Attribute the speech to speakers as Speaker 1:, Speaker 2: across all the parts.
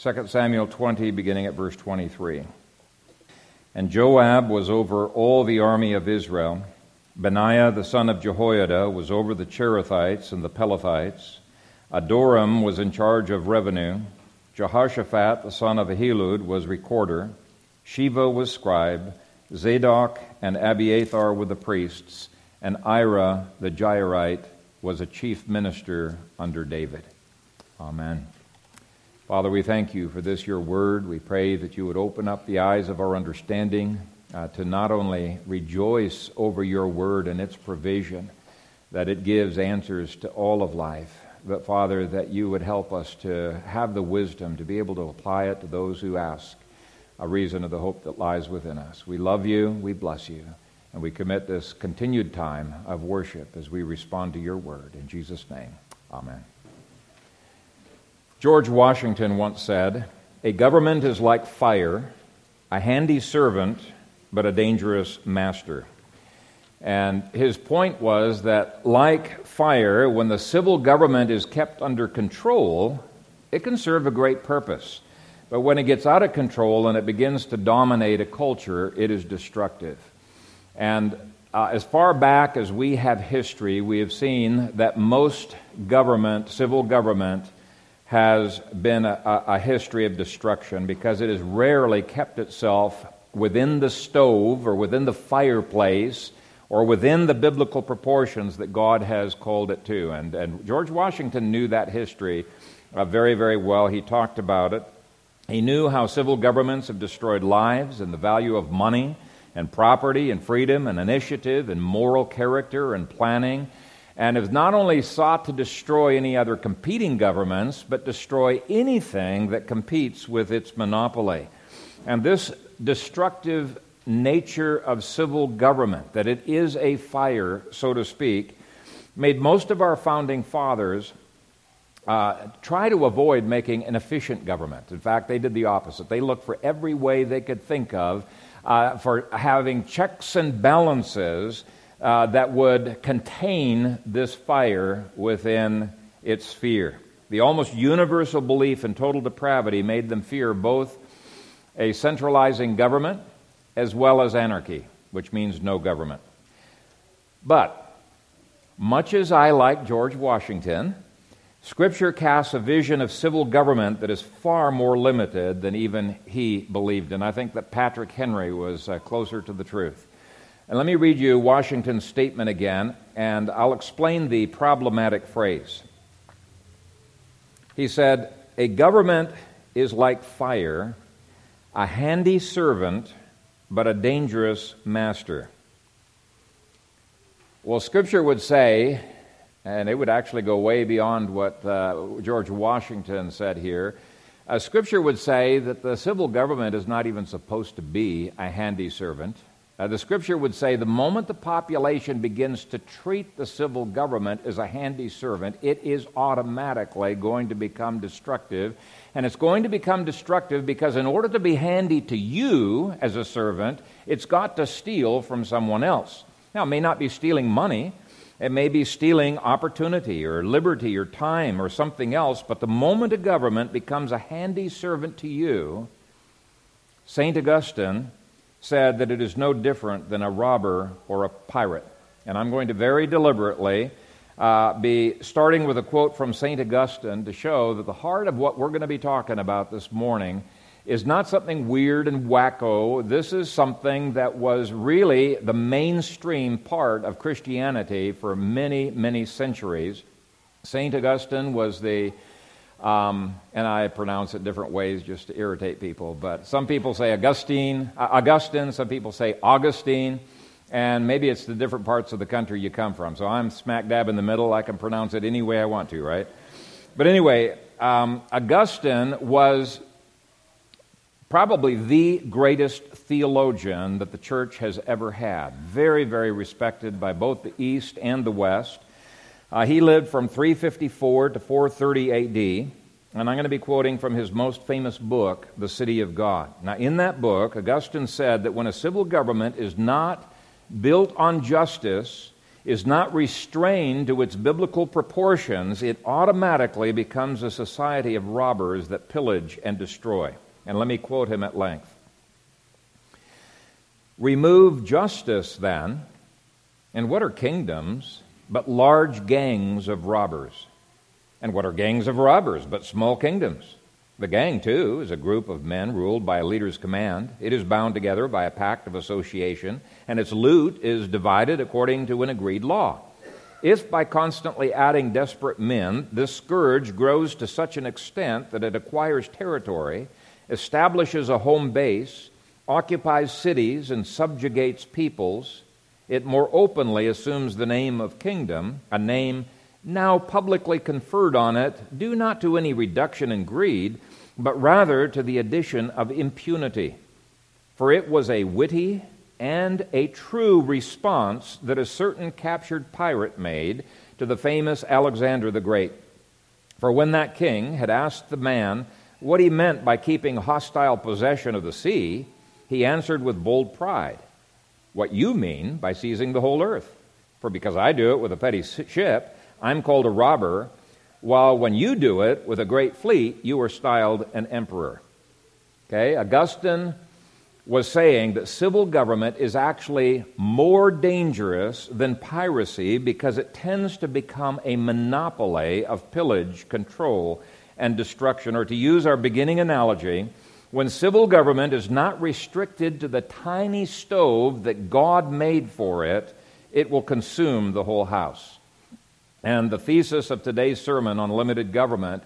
Speaker 1: 2 Samuel 20, beginning at verse 23. And Joab was over all the army of Israel. Benaiah the son of Jehoiada was over the Cherethites and the Pelethites. Adoram was in charge of revenue. Jehoshaphat the son of Ahilud was recorder. Sheva was scribe. Zadok and Abiathar were the priests. And Ira the Jairite was a chief minister under David. Amen. Father, we thank you for this, your word. We pray that you would open up the eyes of our understanding uh, to not only rejoice over your word and its provision, that it gives answers to all of life, but Father, that you would help us to have the wisdom to be able to apply it to those who ask a reason of the hope that lies within us. We love you, we bless you, and we commit this continued time of worship as we respond to your word. In Jesus' name, amen. George Washington once said, A government is like fire, a handy servant, but a dangerous master. And his point was that, like fire, when the civil government is kept under control, it can serve a great purpose. But when it gets out of control and it begins to dominate a culture, it is destructive. And uh, as far back as we have history, we have seen that most government, civil government, has been a, a, history of destruction because it has rarely kept itself within the stove or within the fireplace or within the biblical proportions that God has called it to. And, and George Washington knew that history uh, very, very well. He talked about it. He knew how civil governments have destroyed lives and the value of money and property and freedom and initiative and moral character and planning and has not only sought to destroy any other competing governments, but destroy anything that competes with its monopoly. And this destructive nature of civil government, that it is a fire, so to speak, made most of our founding fathers uh, try to avoid making an efficient government. In fact, they did the opposite. They looked for every way they could think of uh, for having checks and balances uh, that would contain this fire within its sphere. The almost universal belief in total depravity made them fear both a centralizing government as well as anarchy, which means no government. But, much as I like George Washington, Scripture casts a vision of civil government that is far more limited than even he believed. And I think that Patrick Henry was uh, closer to the truth. And let me read you Washington's statement again, and I'll explain the problematic phrase. He said, A government is like fire, a handy servant, but a dangerous master. Well, Scripture would say, and it would actually go way beyond what uh, George Washington said here. Uh, scripture would say that the civil government is not even supposed to be a handy servant. The scripture would say the moment the population begins to treat the civil government as a handy servant, it is automatically going to become destructive. And it's going to become destructive because, in order to be handy to you as a servant, it's got to steal from someone else. Now, it may not be stealing money, it may be stealing opportunity or liberty or time or something else, but the moment a government becomes a handy servant to you, St. Augustine said that it is no different than a robber or a pirate. And I'm going to very deliberately uh, be starting with a quote from St. Augustine to show that the heart of what we're going to be talking about this morning is not something weird and wacko. This is something that was really the mainstream part of Christianity for many, many centuries. St. Augustine was the um, and I pronounce it different ways just to irritate people. But some people say Augustine, Augustine, some people say Augustine, and maybe it's the different parts of the country you come from. So I'm smack dab in the middle. I can pronounce it any way I want to, right? But anyway, um, Augustine was probably the greatest theologian that the church has ever had. Very, very respected by both the East and the West. Uh, he lived from 354 to 430 AD, and I'm going to be quoting from his most famous book, The City of God. Now, in that book, Augustine said that when a civil government is not built on justice, is not restrained to its biblical proportions, it automatically becomes a society of robbers that pillage and destroy. And let me quote him at length. Remove justice, then, and what are kingdoms but large gangs of robbers? And what are gangs of robbers but small kingdoms? The gang, too, is a group of men ruled by a leader's command. It is bound together by a pact of association, and its loot is divided according to an agreed law. If by constantly adding desperate men, this scourge grows to such an extent that it acquires territory, establishes a home base, occupies cities, and subjugates peoples, it more openly assumes the name of kingdom, a name now publicly conferred on it, due not to any reduction in greed, but rather to the addition of impunity. For it was a witty and a true response that a certain captured pirate made to the famous Alexander the Great. For when that king had asked the man what he meant by keeping hostile possession of the sea, he answered with bold pride, What you mean by seizing the whole earth. For because I do it with a petty ship, I'm called a robber, while when you do it with a great fleet, you are styled an emperor. Okay, Augustine was saying that civil government is actually more dangerous than piracy because it tends to become a monopoly of pillage, control, and destruction. Or to use our beginning analogy, when civil government is not restricted to the tiny stove that God made for it, it will consume the whole house. And the thesis of today's sermon on limited government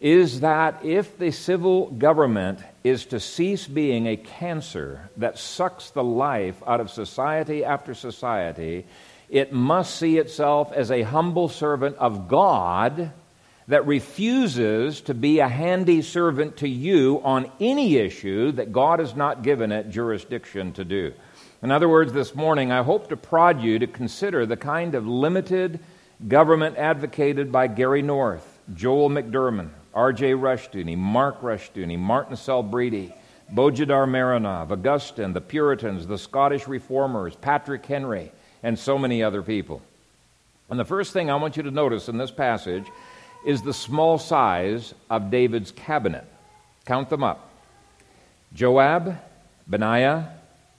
Speaker 1: is that if the civil government is to cease being a cancer that sucks the life out of society after society, it must see itself as a humble servant of God that refuses to be a handy servant to you on any issue that God has not given it jurisdiction to do. In other words, this morning, I hope to prod you to consider the kind of limited Government advocated by Gary North, Joel McDurmon, R.J. Rushdoony, Mark Rushdoony, Martin Selbrede, Bojidar Marinov, Augustine, the Puritans, the Scottish Reformers, Patrick Henry, and so many other people. And the first thing I want you to notice in this passage is the small size of David's cabinet. Count them up Joab, Benaiah,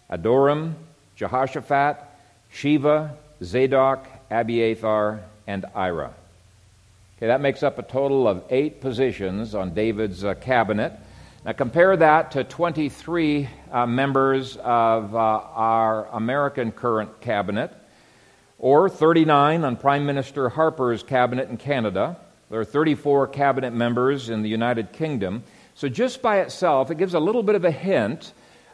Speaker 1: Adoram, Jehoshaphat, Sheva, Zadok, Abiathar, and Ira. Okay, that makes up a total of eight positions on David's uh, cabinet. Now compare that to 23 uh, members of uh, our American current cabinet, or 39 on Prime Minister Harper's cabinet in Canada. There are 34 cabinet members in the United Kingdom. So just by itself, it gives a little bit of a hint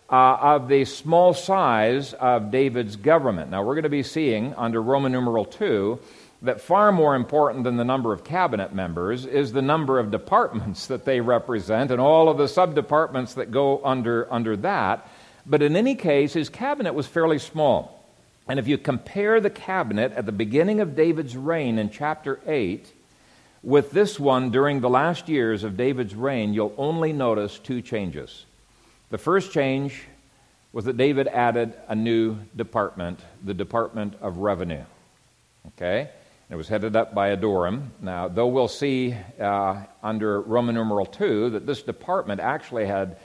Speaker 1: uh, of the small size of David's government. Now, we're going to be seeing under Roman numeral 2 that far more important than the number of cabinet members is the number of departments that they represent and all of the subdepartments that go under, under that. But in any case, his cabinet was fairly small. And if you compare the cabinet at the beginning of David's reign in chapter 8 with this one during the last years of David's reign, you'll only notice two changes. The first change was that David added a new department, the Department of Revenue. Okay? It was headed up by Adoram. Now, though we'll see uh, under Roman numeral 2 that this department actually had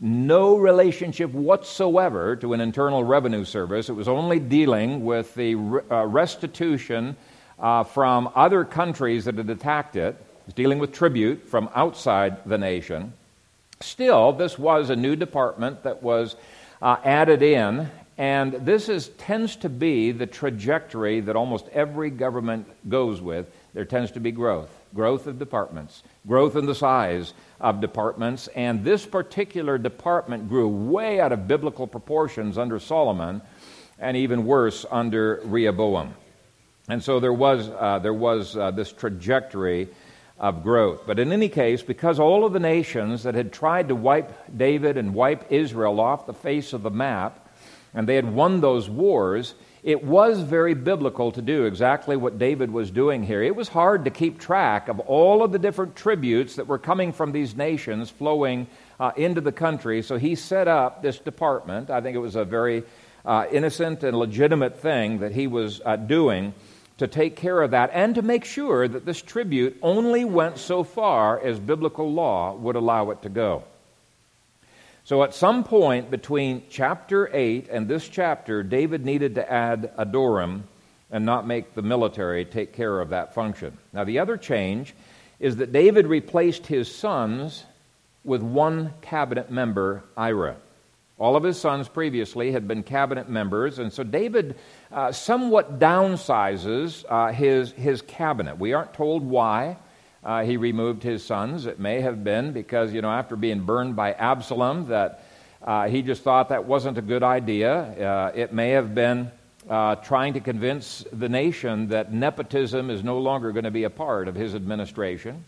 Speaker 1: no relationship whatsoever to an internal revenue service, it was only dealing with the uh, restitution uh, from other countries that had attacked it, dealing with tribute from outside the nation. Still, this was a new department that was uh, added in and this is, tends to be the trajectory that almost every government goes with. There tends to be growth growth of departments, growth in the size of departments. And this particular department grew way out of biblical proportions under Solomon, and even worse under Rehoboam. And so there was, uh, there was uh, this trajectory of growth. But in any case, because all of the nations that had tried to wipe David and wipe Israel off the face of the map, and they had won those wars, it was very biblical to do exactly what David was doing here. It was hard to keep track of all of the different tributes that were coming from these nations flowing uh, into the country. So he set up this department. I think it was a very uh, innocent and legitimate thing that he was uh, doing to take care of that and to make sure that this tribute only went so far as biblical law would allow it to go. So, at some point between chapter 8 and this chapter, David needed to add Adoram and not make the military take care of that function. Now, the other change is that David replaced his sons with one cabinet member, Ira. All of his sons previously had been cabinet members, and so David uh, somewhat downsizes uh, his, his cabinet. We aren't told why uh, he removed his sons. It may have been because, you know, after being burned by Absalom, that uh, he just thought that wasn't a good idea. Uh, it may have been uh, trying to convince the nation that nepotism is no longer going to be a part of his administration.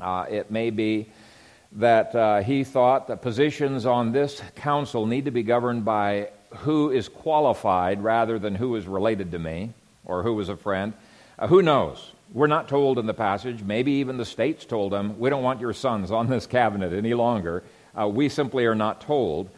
Speaker 1: it may be that uh, he thought that positions on this council need to be governed by who is qualified rather than who is related to me or who is a friend. Uh, who knows? We're not told in the passage. Maybe even the states told him, we don't want your sons on this cabinet any longer. Uh, we simply are not told.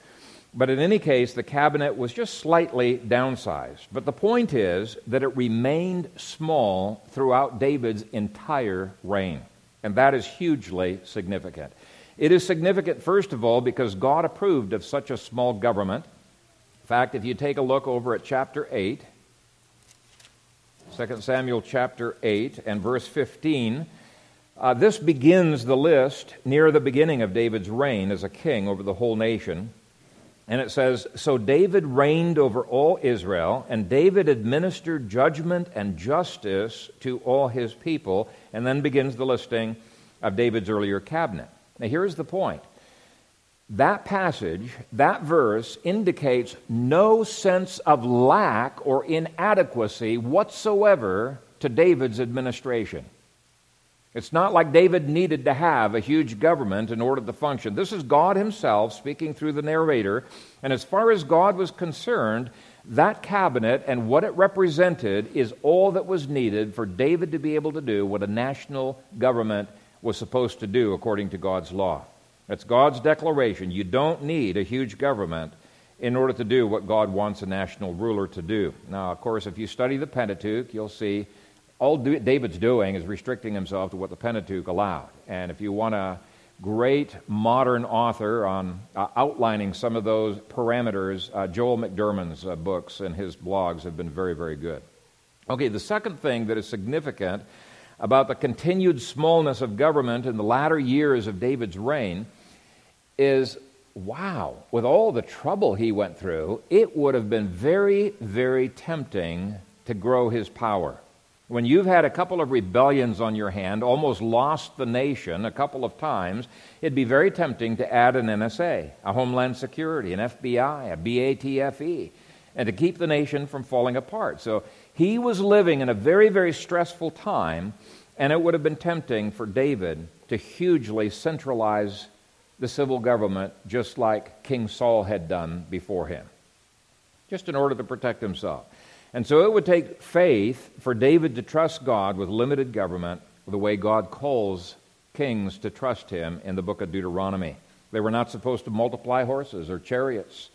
Speaker 1: But in any case, the cabinet was just slightly downsized. But the point is that it remained small throughout David's entire reign. And that is hugely significant. It is significant, first of all, because God approved of such a small government. In fact, if you take a look over at chapter 8, 2 Samuel chapter 8 and verse 15, uh, this begins the list near the beginning of David's reign as a king over the whole nation. And it says, So David reigned over all Israel, and David administered judgment and justice to all his people. And then begins the listing of David's earlier cabinet. Now, here's the point that passage, that verse, indicates no sense of lack or inadequacy whatsoever to David's administration. It's not like David needed to have a huge government in order to function. This is God Himself speaking through the narrator. And as far as God was concerned, that cabinet and what it represented is all that was needed for David to be able to do what a national government was supposed to do according to God's law. That's God's declaration. You don't need a huge government in order to do what God wants a national ruler to do. Now, of course, if you study the Pentateuch, you'll see all David's doing is restricting himself to what the Pentateuch allowed. And if you want a great modern author on uh, outlining some of those parameters, uh, Joel McDurmon's uh, books and his blogs have been very, very good. Okay, the second thing that is significant about the continued smallness of government in the latter years of David's reign is wow, with all the trouble he went through, it would have been very, very tempting to grow his power. When you've had a couple of rebellions on your hand, almost lost the nation a couple of times, it'd be very tempting to add an NSA, a Homeland Security, an FBI, a BATFE, and to keep the nation from falling apart. So he was living in a very, very stressful time, and it would have been tempting for David to hugely centralize the civil government just like King Saul had done before him, just in order to protect himself. And so it would take faith for David to trust God with limited government the way God calls kings to trust him in the book of Deuteronomy. They were not supposed to multiply horses or chariots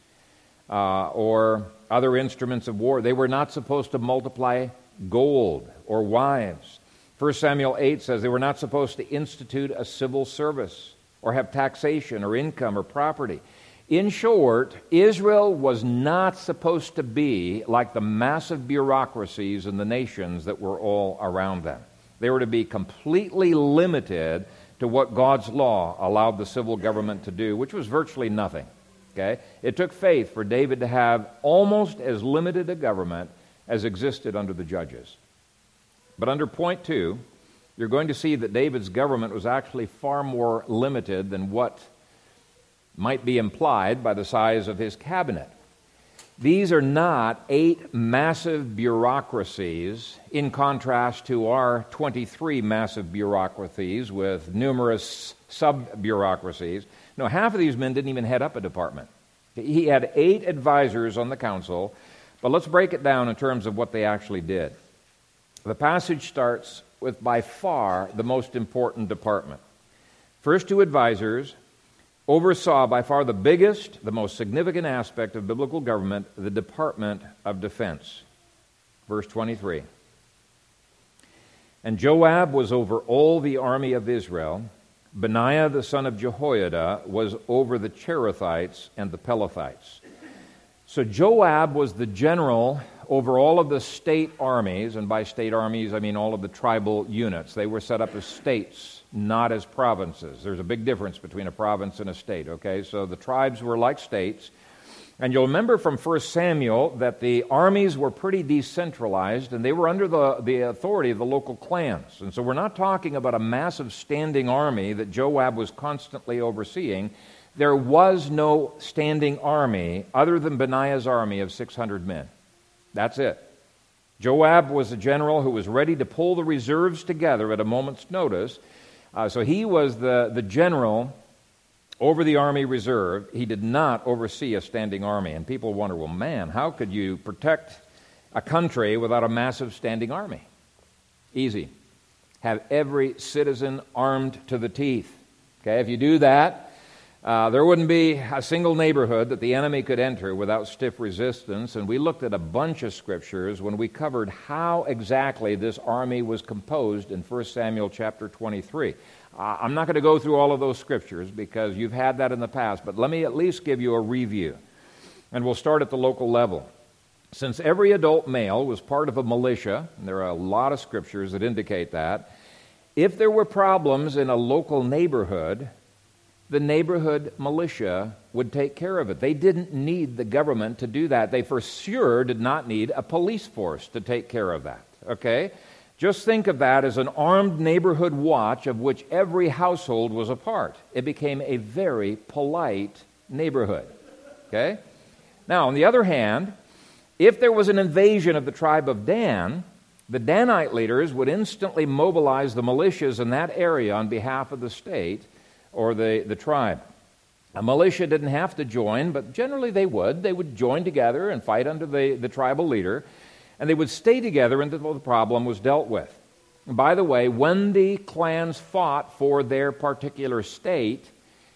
Speaker 1: uh, or other instruments of war. They were not supposed to multiply gold or wives. 1 Samuel 8 says they were not supposed to institute a civil service or have taxation or income or property. In short, Israel was not supposed to be like the massive bureaucracies in the nations that were all around them. They were to be completely limited to what God's law allowed the civil government to do, which was virtually nothing. Okay? It took faith for David to have almost as limited a government as existed under the judges. But under point two, you're going to see that David's government was actually far more limited than what might be implied by the size of his cabinet. These are not eight massive bureaucracies in contrast to our 23 massive bureaucracies with numerous sub bureaucracies. No, half of these men didn't even head up a department. He had eight advisors on the council, but let's break it down in terms of what they actually did. The passage starts with by far the most important department. First two advisors oversaw by far the biggest, the most significant aspect of biblical government, the Department of Defense. Verse 23. And Joab was over all the army of Israel. Benaiah the son of Jehoiada was over the Cherethites and the Pelethites. So Joab was the general over all of the state armies, and by state armies I mean all of the tribal units. They were set up as states, not as provinces. There's a big difference between a province and a state, okay? So the tribes were like states. And you'll remember from 1 Samuel that the armies were pretty decentralized and they were under the, the authority of the local clans. And so we're not talking about a massive standing army that Joab was constantly overseeing. There was no standing army other than Benaiah's army of 600 men. That's it. Joab was a general who was ready to pull the reserves together at a moment's notice. Uh, so he was the, the general over the army reserve. He did not oversee a standing army. And people wonder, well, man, how could you protect a country without a massive standing army? Easy. Have every citizen armed to the teeth. Okay, if you do that, uh, there wouldn't be a single neighborhood that the enemy could enter without stiff resistance. And we looked at a bunch of scriptures when we covered how exactly this army was composed in 1 Samuel chapter 23. I'm not going to go through all of those scriptures because you've had that in the past, but let me at least give you a review. And we'll start at the local level. Since every adult male was part of a militia, and there are a lot of scriptures that indicate that, if there were problems in a local neighborhood, the neighborhood militia would take care of it. They didn't need the government to do that. They for sure did not need a police force to take care of that. Okay? Just think of that as an armed neighborhood watch of which every household was a part. It became a very polite neighborhood. Okay? Now, on the other hand, if there was an invasion of the tribe of Dan, the Danite leaders would instantly mobilize the militias in that area on behalf of the state or the, the tribe. A militia didn't have to join, but generally they would. They would join together and fight under the, the tribal leader, and they would stay together until the problem was dealt with. And by the way, when the clans fought for their particular state,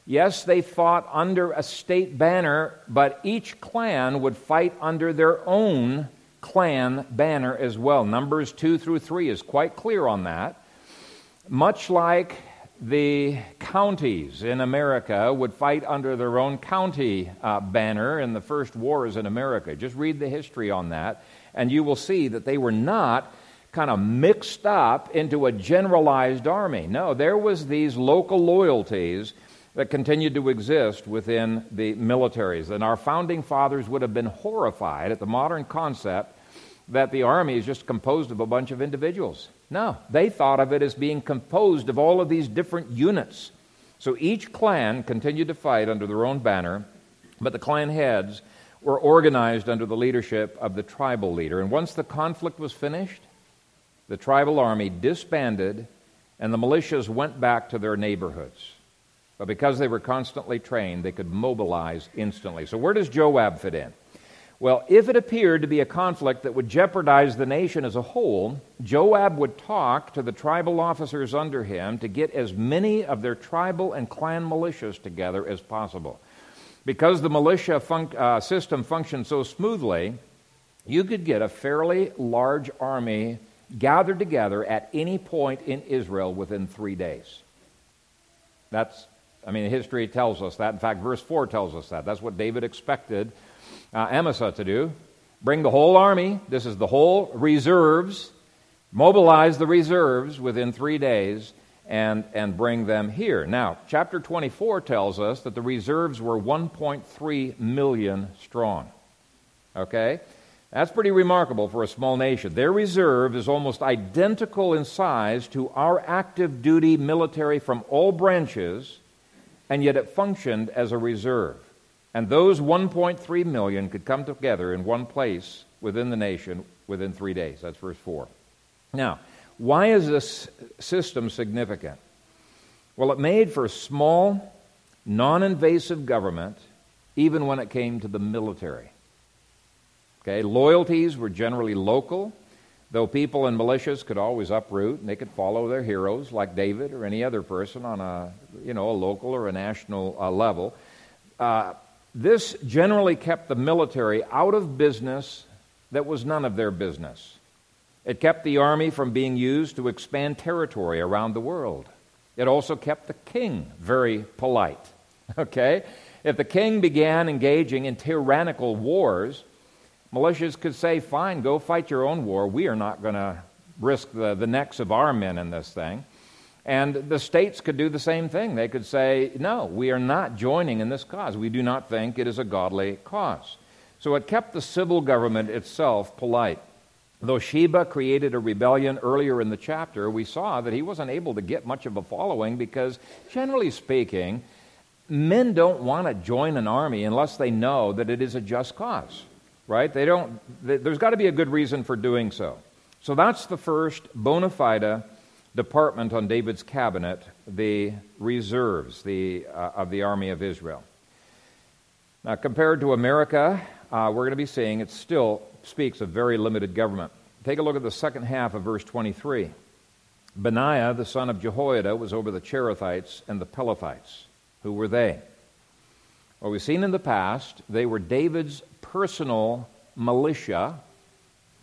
Speaker 1: yes, they fought under a state banner, but each clan would fight under their own clan banner as well. Numbers 2 through 3 is quite clear on that. Much like the counties in America would fight under their own county uh, banner in the first wars in America. Just read the history on that, and you will see that they were not kind of mixed up into a generalized army. No, there was these local loyalties that continued to exist within the militaries. And our founding fathers would have been horrified at the modern concept that the army is just composed of a bunch of individuals. No, they thought of it as being composed of all of these different units. So each clan continued to fight under their own banner, but the clan heads were organized under the leadership of the tribal leader. And once the conflict was finished, the tribal army disbanded and the militias went back to their neighborhoods. But because they were constantly trained, they could mobilize instantly. So, where does Joab fit in? Well, if it appeared to be a conflict that would jeopardize the nation as a whole, Joab would talk to the tribal officers under him to get as many of their tribal and clan militias together as possible. Because the militia fun- uh, system functioned so smoothly, you could get a fairly large army gathered together at any point in Israel within three days. That's, I mean, history tells us that. In fact, verse 4 tells us that. That's what David expected uh, Amasa to do. Bring the whole army, this is the whole reserves, mobilize the reserves within three days and, and bring them here. Now, chapter 24 tells us that the reserves were 1.3 million strong. Okay? That's pretty remarkable for a small nation. Their reserve is almost identical in size to our active duty military from all branches, and yet it functioned as a reserve. And those 1.3 million could come together in one place within the nation within three days. That's verse 4. Now, why is this system significant? Well, it made for a small, non invasive government, even when it came to the military. Okay, loyalties were generally local. Though people and militias could always uproot and they could follow their heroes like David or any other person on a, you know, a local or a national uh, level, uh, this generally kept the military out of business that was none of their business. It kept the army from being used to expand territory around the world. It also kept the king very polite. Okay? If the king began engaging in tyrannical wars, militias could say, Fine, go fight your own war. We are not going to risk the, the necks of our men in this thing. And the states could do the same thing. They could say, No, we are not joining in this cause. We do not think it is a godly cause. So it kept the civil government itself polite. Though Sheba created a rebellion earlier in the chapter, we saw that he wasn't able to get much of a following because, generally speaking, men don't want to join an army unless they know that it is a just cause, right? They don't, there's got to be a good reason for doing so. So that's the first bona fide department on David's cabinet, the reserves the, uh, of the army of Israel. Now, compared to America, uh, we're going to be seeing it's still speaks of very limited government. Take a look at the second half of verse 23. Benaiah, the son of Jehoiada, was over the Cherethites and the Pelethites. Who were they? Well, we've seen in the past, they were David's personal militia,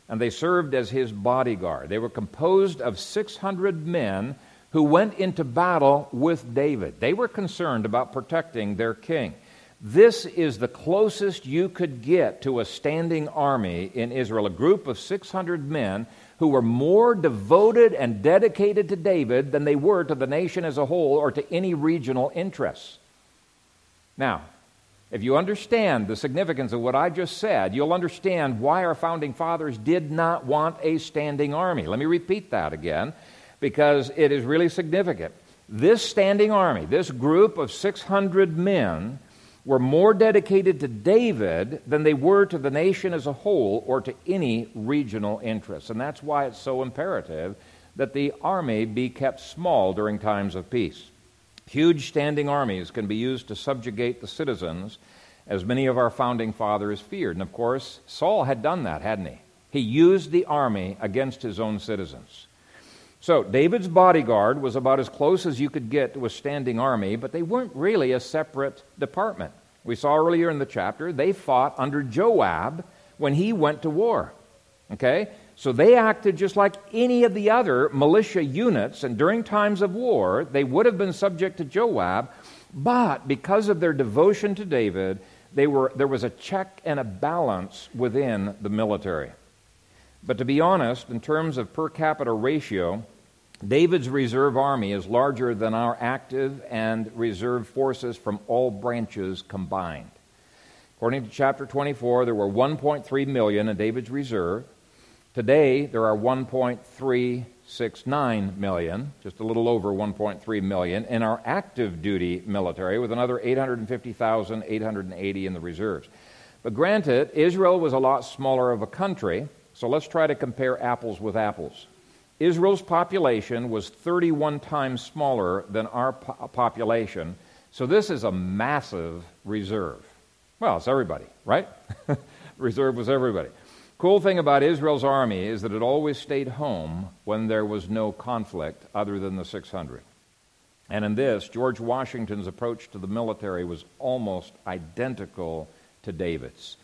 Speaker 1: and they served as his bodyguard. They were composed of 600 men who went into battle with David. They were concerned about protecting their king. This is the closest you could get to a standing army in Israel, a group of 600 men who were more devoted and dedicated to David than they were to the nation as a whole or to any regional interests. Now, if you understand the significance of what I just said, you'll understand why our founding fathers did not want a standing army. Let me repeat that again because it is really significant. This standing army, this group of 600 men, were more dedicated to David than they were to the nation as a whole or to any regional interests. And that's why it's so imperative that the army be kept small during times of peace. Huge standing armies can be used to subjugate the citizens, as many of our founding fathers feared. And of course, Saul had done that, hadn't he? He used the army against his own citizens. So, David's bodyguard was about as close as you could get to a standing army, but they weren't really a separate department. We saw earlier in the chapter, they fought under Joab when he went to war. Okay? So they acted just like any of the other militia units, and during times of war, they would have been subject to Joab, but because of their devotion to David, they were, there was a check and a balance within the military. But to be honest, in terms of per capita ratio, David's reserve army is larger than our active and reserve forces from all branches combined. According to chapter 24, there were 1.3 million in David's reserve. Today, there are 1.369 million, just a little over 1.3 million, in our active duty military, with another 850,880 in the reserves. But granted, Israel was a lot smaller of a country, so let's try to compare apples with apples. Israel's population was 31 times smaller than our po- population, so this is a massive reserve. Well, it's everybody, right? reserve was everybody. Cool thing about Israel's army is that it always stayed home when there was no conflict other than the 600. And in this, George Washington's approach to the military was almost identical to David's.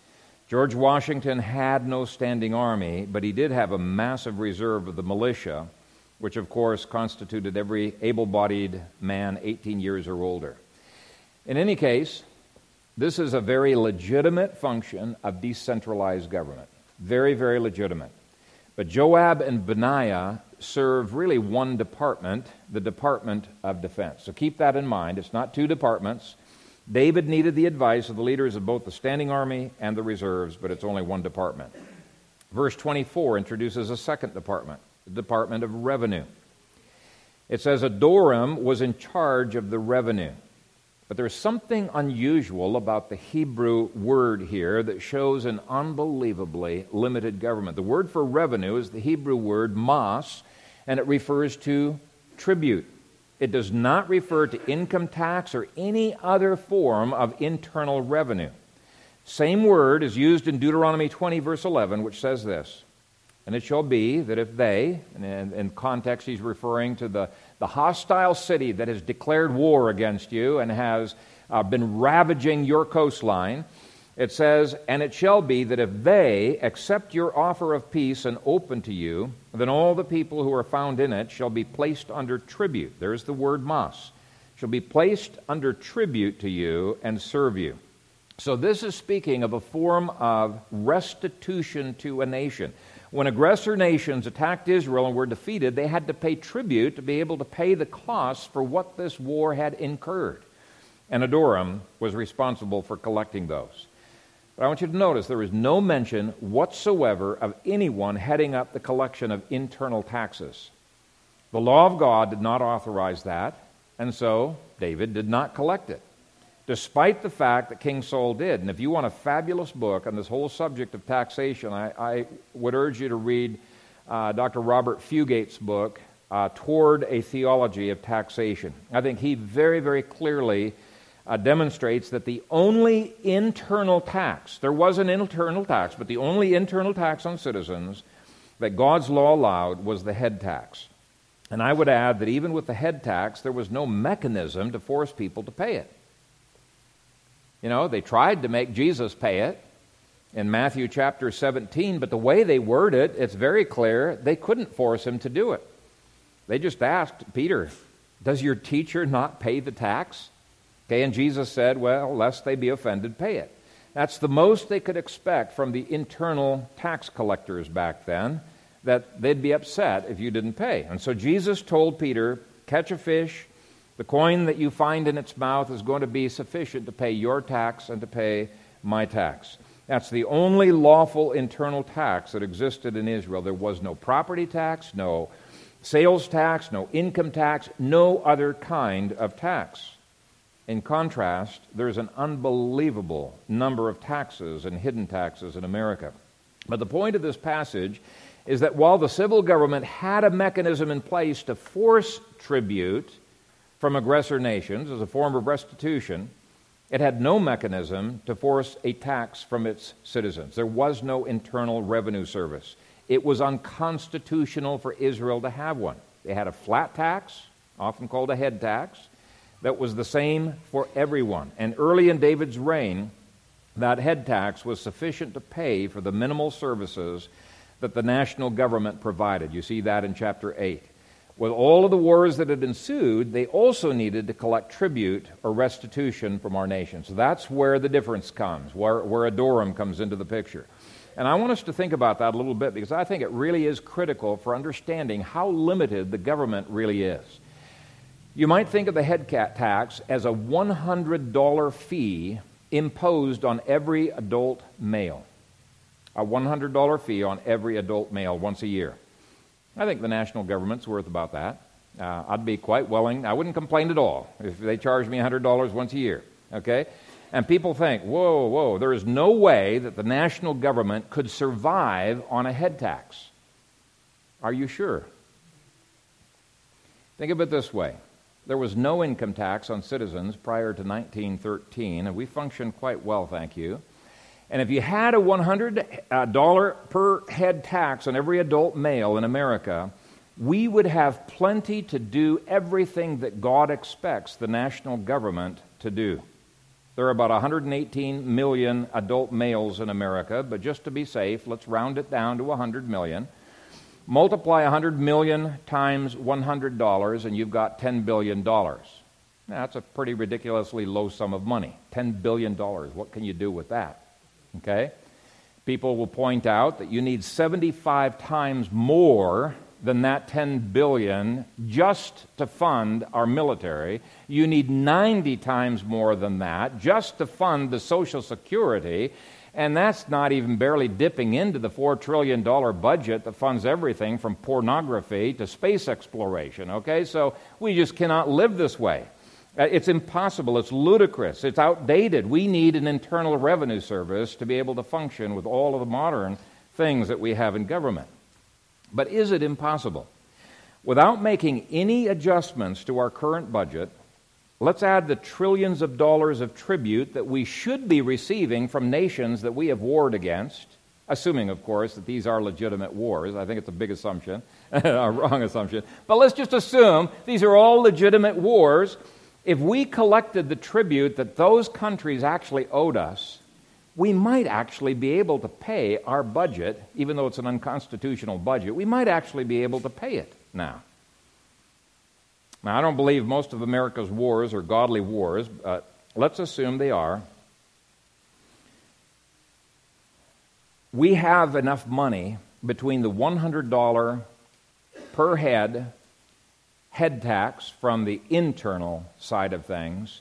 Speaker 1: George Washington had no standing army, but he did have a massive reserve of the militia, which of course constituted every able bodied man 18 years or older. In any case, this is a very legitimate function of decentralized government. Very, very legitimate. But Joab and Benaiah serve really one department, the Department of Defense. So keep that in mind. It's not two departments. David needed the advice of the leaders of both the standing army and the reserves, but it's only one department. Verse 24 introduces a second department, the Department of Revenue. It says Adoram was in charge of the revenue. But there's something unusual about the Hebrew word here that shows an unbelievably limited government. The word for revenue is the Hebrew word mas, and it refers to tribute. It does not refer to income tax or any other form of internal revenue. Same word is used in Deuteronomy 20, verse 11, which says this And it shall be that if they, and in context he's referring to the, the hostile city that has declared war against you and has uh, been ravaging your coastline, it says, And it shall be that if they accept your offer of peace and open to you, then all the people who are found in it shall be placed under tribute. There's the word mas. Shall be placed under tribute to you and serve you. So this is speaking of a form of restitution to a nation. When aggressor nations attacked Israel and were defeated, they had to pay tribute to be able to pay the costs for what this war had incurred. And Adoram was responsible for collecting those. But I want you to notice there is no mention whatsoever of anyone heading up the collection of internal taxes. The law of God did not authorize that, and so David did not collect it despite the fact that King Saul did. And if you want a fabulous book on this whole subject of taxation, I, I would urge you to read uh, Dr. Robert Fugate's book, uh, Toward a Theology of Taxation. I think he very, very clearly uh, demonstrates that the only internal tax, there was an internal tax, but the only internal tax on citizens that God's law allowed was the head tax. And I would add that even with the head tax, there was no mechanism to force people to pay it. You know, they tried to make Jesus pay it in Matthew chapter 17, but the way they word it, it's very clear they couldn't force him to do it. They just asked Peter, Does your teacher not pay the tax? Okay, and Jesus said, Well, lest they be offended, pay it. That's the most they could expect from the internal tax collectors back then, that they'd be upset if you didn't pay. And so Jesus told Peter, Catch a fish, the coin that you find in its mouth is going to be sufficient to pay your tax and to pay my tax. That's the only lawful internal tax that existed in Israel. There was no property tax, no sales tax, no income tax, no other kind of tax. In contrast, there's an unbelievable number of taxes and hidden taxes in America. But the point of this passage is that while the civil government had a mechanism in place to force tribute, from aggressor nations as a form of restitution, it had no mechanism to force a tax from its citizens. There was no internal revenue service. It was unconstitutional for Israel to have one. They had a flat tax, often called a head tax, that was the same for everyone. And early in David's reign, that head tax was sufficient to pay for the minimal services that the national government provided. You see that in chapter 8. With all of the wars that had ensued, they also needed to collect tribute or restitution from our nation. So that's where the difference comes, where, where Adoram comes into the picture. And I want us to think about that a little bit because I think it really is critical for understanding how limited the government really is. You might think of the head tax as a $100 fee imposed on every adult male. A $100 fee on every adult male once a year. I think the national government's worth about that. Uh, I'd be quite willing, I wouldn't complain at all if they charged me $100 once a year, okay? And people think, whoa, whoa, there is no way that the national government could survive on a head tax. Are you sure? Think of it this way there was no income tax on citizens prior to 1913, and we functioned quite well, thank you. And if you had a $100 uh, per head tax on every adult male in America, we would have plenty to do everything that God expects the national government to do. There are about 118 million adult males in America, but just to be safe, let's round it down to 100 million. Multiply 100 million times $100, and you've got $10 billion. Now, that's a pretty ridiculously low sum of money. $10 billion. What can you do with that? Okay? People will point out that you need 75 times more than that 10 billion just to fund our military. You need 90 times more than that just to fund the Social Security. And that's not even barely dipping into the $4 trillion budget that funds everything from pornography to space exploration. Okay? So we just cannot live this way. Uh, it's impossible. It's ludicrous. It's outdated. We need an internal revenue service to be able to function with all of the modern things that we have in government. But is it impossible? Without making any adjustments to our current budget, let's add the trillions of dollars of tribute that we should be receiving from nations that we have warred against. Assuming, of course, that these are legitimate wars. I think it's a big assumption, a wrong assumption. But let's just assume these are all legitimate wars. If we collected the tribute that those countries actually owed us, we might actually be able to pay our budget, even though it's an unconstitutional budget, we might actually be able to pay it now. Now, I don't believe most of America's wars are godly wars, but let's assume they are. We have enough money between the $100 per head head tax from the internal side of things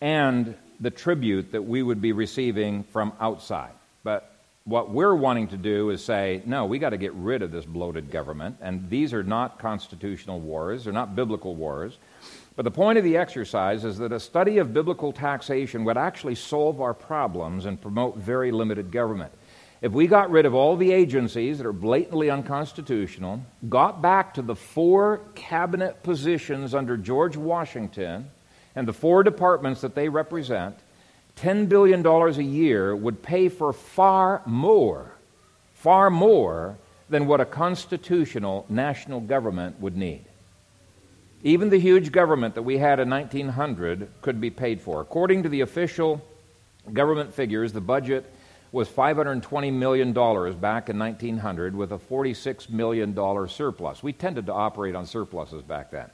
Speaker 1: and the tribute that we would be receiving from outside. But what we're wanting to do is say, no, we got to get rid of this bloated government, and these are not constitutional wars, they're not biblical wars. But the point of the exercise is that a study of biblical taxation would actually solve our problems and promote very limited government. If we got rid of all the agencies that are blatantly unconstitutional, got back to the four cabinet positions under George Washington and the four departments that they represent, $10 billion a year would pay for far more, far more than what a constitutional national government would need. Even the huge government that we had in 1900 could be paid for. According to the official government figures, the budget was $520 million back in 1900 with a $46 million surplus. We tended to operate on surpluses back then.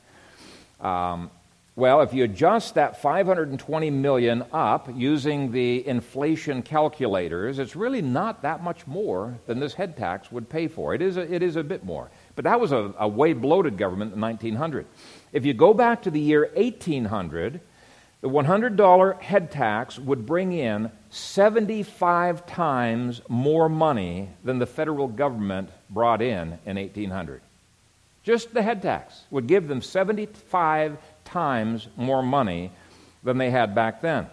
Speaker 1: Um, well, if you adjust that 520 million up using the inflation calculators, it's really not that much more than this head tax would pay for. It is a, it is a bit more. But that was a, a way bloated government in 1900. If you go back to the year 1800, the $100 head tax would bring in 75 times more money than the federal government brought in in 1800. Just the head tax would give them 75 times more money than they had back then.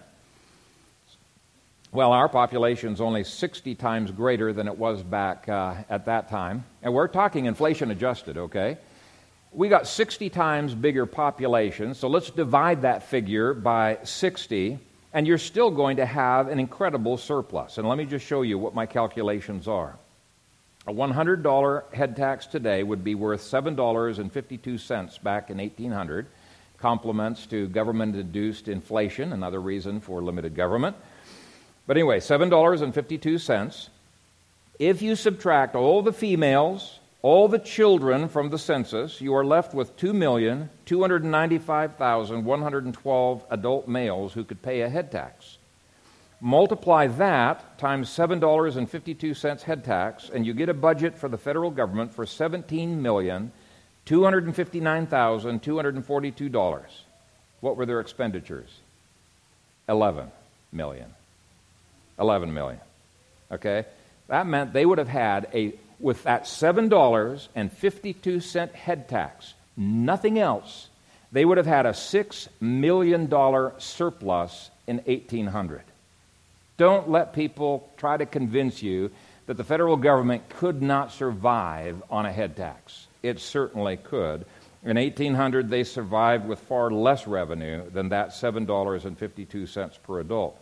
Speaker 1: Well, our population is only 60 times greater than it was back uh, at that time. And we're talking inflation adjusted, okay? We got 60 times bigger population, so let's divide that figure by 60, and you're still going to have an incredible surplus. And let me just show you what my calculations are. A $100 head tax today would be worth $7.52 back in 1800 compliments to government induced inflation, another reason for limited government. But anyway, $7.52. If you subtract all the females, all the children from the census, you are left with 2,295,112 adult males who could pay a head tax. Multiply that times $7.52 head tax, and you get a budget for the federal government for 17 million $259,242. What were their expenditures? 11 million. 11 million. Okay? That meant they would have had a, with that $7.52 head tax, nothing else, they would have had a $6 million surplus in 1800. Don't let people try to convince you that the federal government could not survive on a head tax it certainly could. In 1800, they survived with far less revenue than that $7.52 per adult.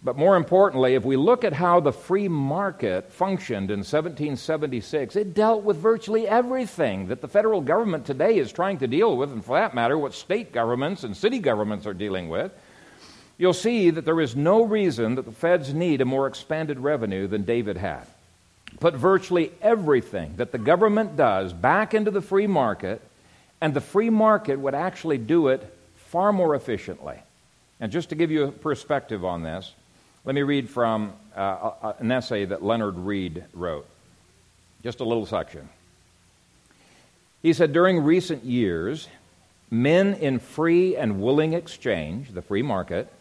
Speaker 1: But more importantly, if we look at how the free market functioned in 1776, it dealt with virtually everything that the federal government today is trying to deal with, and for that matter, what state governments and city governments are dealing with. You'll see that there is no reason that the feds need a more expanded revenue than David had put virtually everything that the government does back into the free market, and the free market would actually do it far more efficiently. And just to give you a perspective on this, let me read from uh, an essay that Leonard Read wrote. Just a little section. He said, During recent years, men in free and willing exchange, the free market,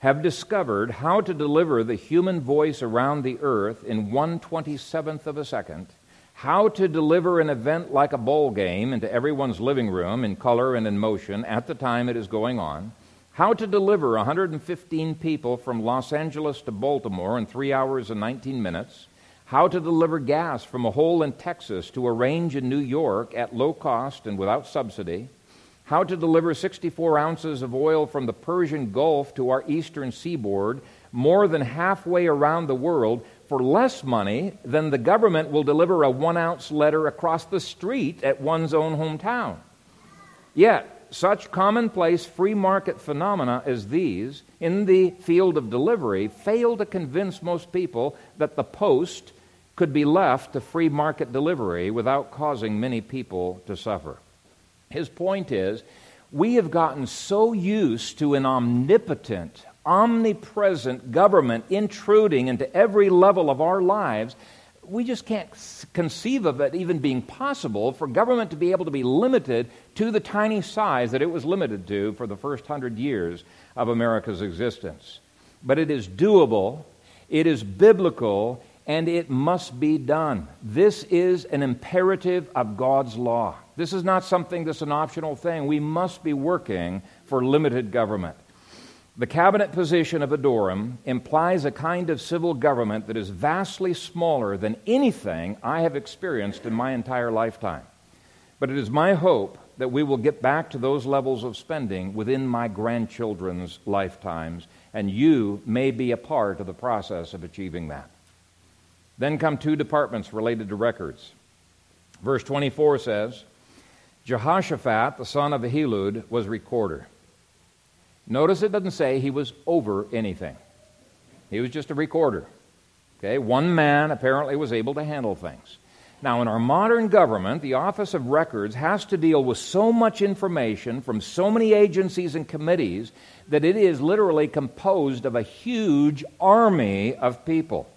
Speaker 1: have discovered how to deliver the human voice around the earth in 127th of a second, how to deliver an event like a ball game into everyone's living room in color and in motion at the time it is going on, how to deliver 115 people from Los Angeles to Baltimore in 3 hours and 19 minutes, how to deliver gas from a hole in Texas to a range in New York at low cost and without subsidy how to deliver 64 ounces of oil from the Persian Gulf to our eastern seaboard, more than halfway around the world, for less money than the government will deliver a one ounce letter across the street at one's own hometown. Yet, such commonplace free market phenomena as these in the field of delivery fail to convince most people that the post could be left to free market delivery without causing many people to suffer. His point is we have gotten so used to an omnipotent, omnipresent government intruding into every level of our lives we just can't conceive of it even being possible for government to be able to be limited to the tiny size that it was limited to for the first hundred years of America's existence. But it is doable, it is biblical, and it must be done. This is an imperative of God's law. This is not something that's an optional thing. We must be working for limited government. The cabinet position of Adoram implies a kind of civil government that is vastly smaller than anything I have experienced in my entire lifetime. But it is my hope that we will get back to those levels of spending within my grandchildren's lifetimes, and you may be a part of the process of achieving that. Then come two departments related to records. Verse 24 says, Jehoshaphat, the son of Ahilud, was recorder. Notice it doesn't say he was over anything. He was just a recorder. Okay, one man apparently was able to handle things. Now, in our modern government, the Office of Records has to deal with so much information from so many agencies and committees that it is literally composed of a huge army of people.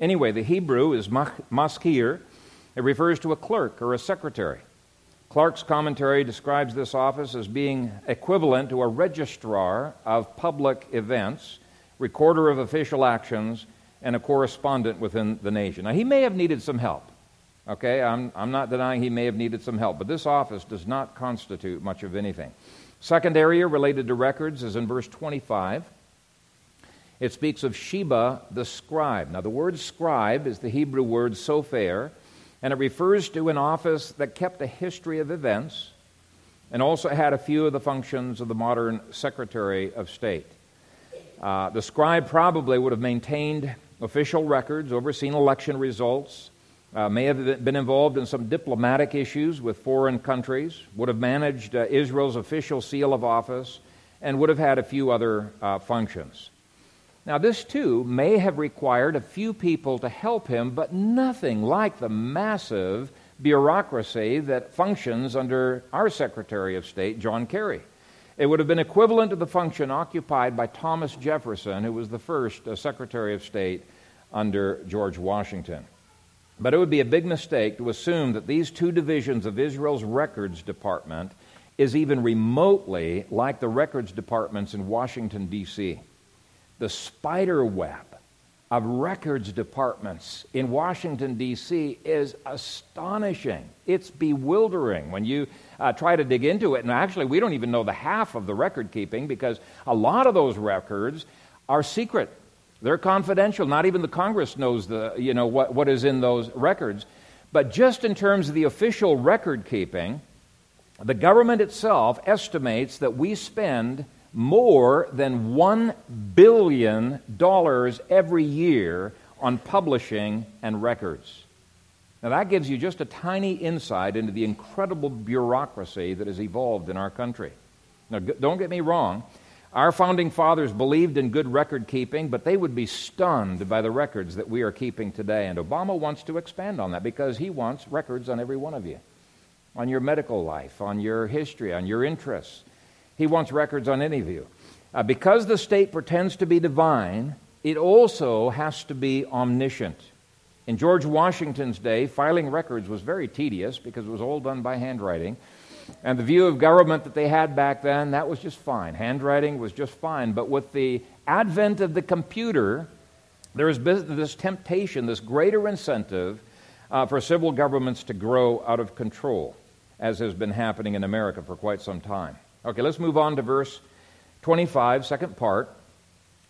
Speaker 1: Anyway, the Hebrew is maskir. It refers to a clerk or a secretary. Clarke's commentary describes this office as being equivalent to a registrar of public events, recorder of official actions, and a correspondent within the nation. Now, he may have needed some help. Okay, I'm, I'm not denying he may have needed some help, but this office does not constitute much of anything. Second area related to records is in verse 25. It speaks of Sheba the scribe. Now, the word scribe is the Hebrew word sofer, and it refers to an office that kept a history of events and also had a few of the functions of the modern Secretary of State. Uh, the scribe probably would have maintained official records, overseen election results, uh, may have been involved in some diplomatic issues with foreign countries, would have managed uh, Israel's official seal of office, and would have had a few other uh, functions. Now, this too may have required a few people to help him, but nothing like the massive bureaucracy that functions under our Secretary of State, John Kerry. It would have been equivalent to the function occupied by Thomas Jefferson, who was the first uh, Secretary of State under George Washington. But it would be a big mistake to assume that these two divisions of Israel's records department is even remotely like the records departments in Washington, D.C the spider web of records departments in Washington, D.C. is astonishing. It's bewildering when you uh, try to dig into it. And actually, we don't even know the half of the record keeping because a lot of those records are secret. They're confidential. Not even the Congress knows the, you know, what, what is in those records. But just in terms of the official record keeping, the government itself estimates that we spend more than $1 billion every year on publishing and records. Now, that gives you just a tiny insight into the incredible bureaucracy that has evolved in our country. Now, don't get me wrong. Our founding fathers believed in good record keeping, but they would be stunned by the records that we are keeping today. And Obama wants to expand on that because he wants records on every one of you on your medical life, on your history, on your interests. He wants records on any of you. Uh, because the state pretends to be divine, it also has to be omniscient. In George Washington's day, filing records was very tedious because it was all done by handwriting. And the view of government that they had back then, that was just fine. Handwriting was just fine. But with the advent of the computer, there is this temptation, this greater incentive uh, for civil governments to grow out of control, as has been happening in America for quite some time. Okay, let's move on to verse 25, second part.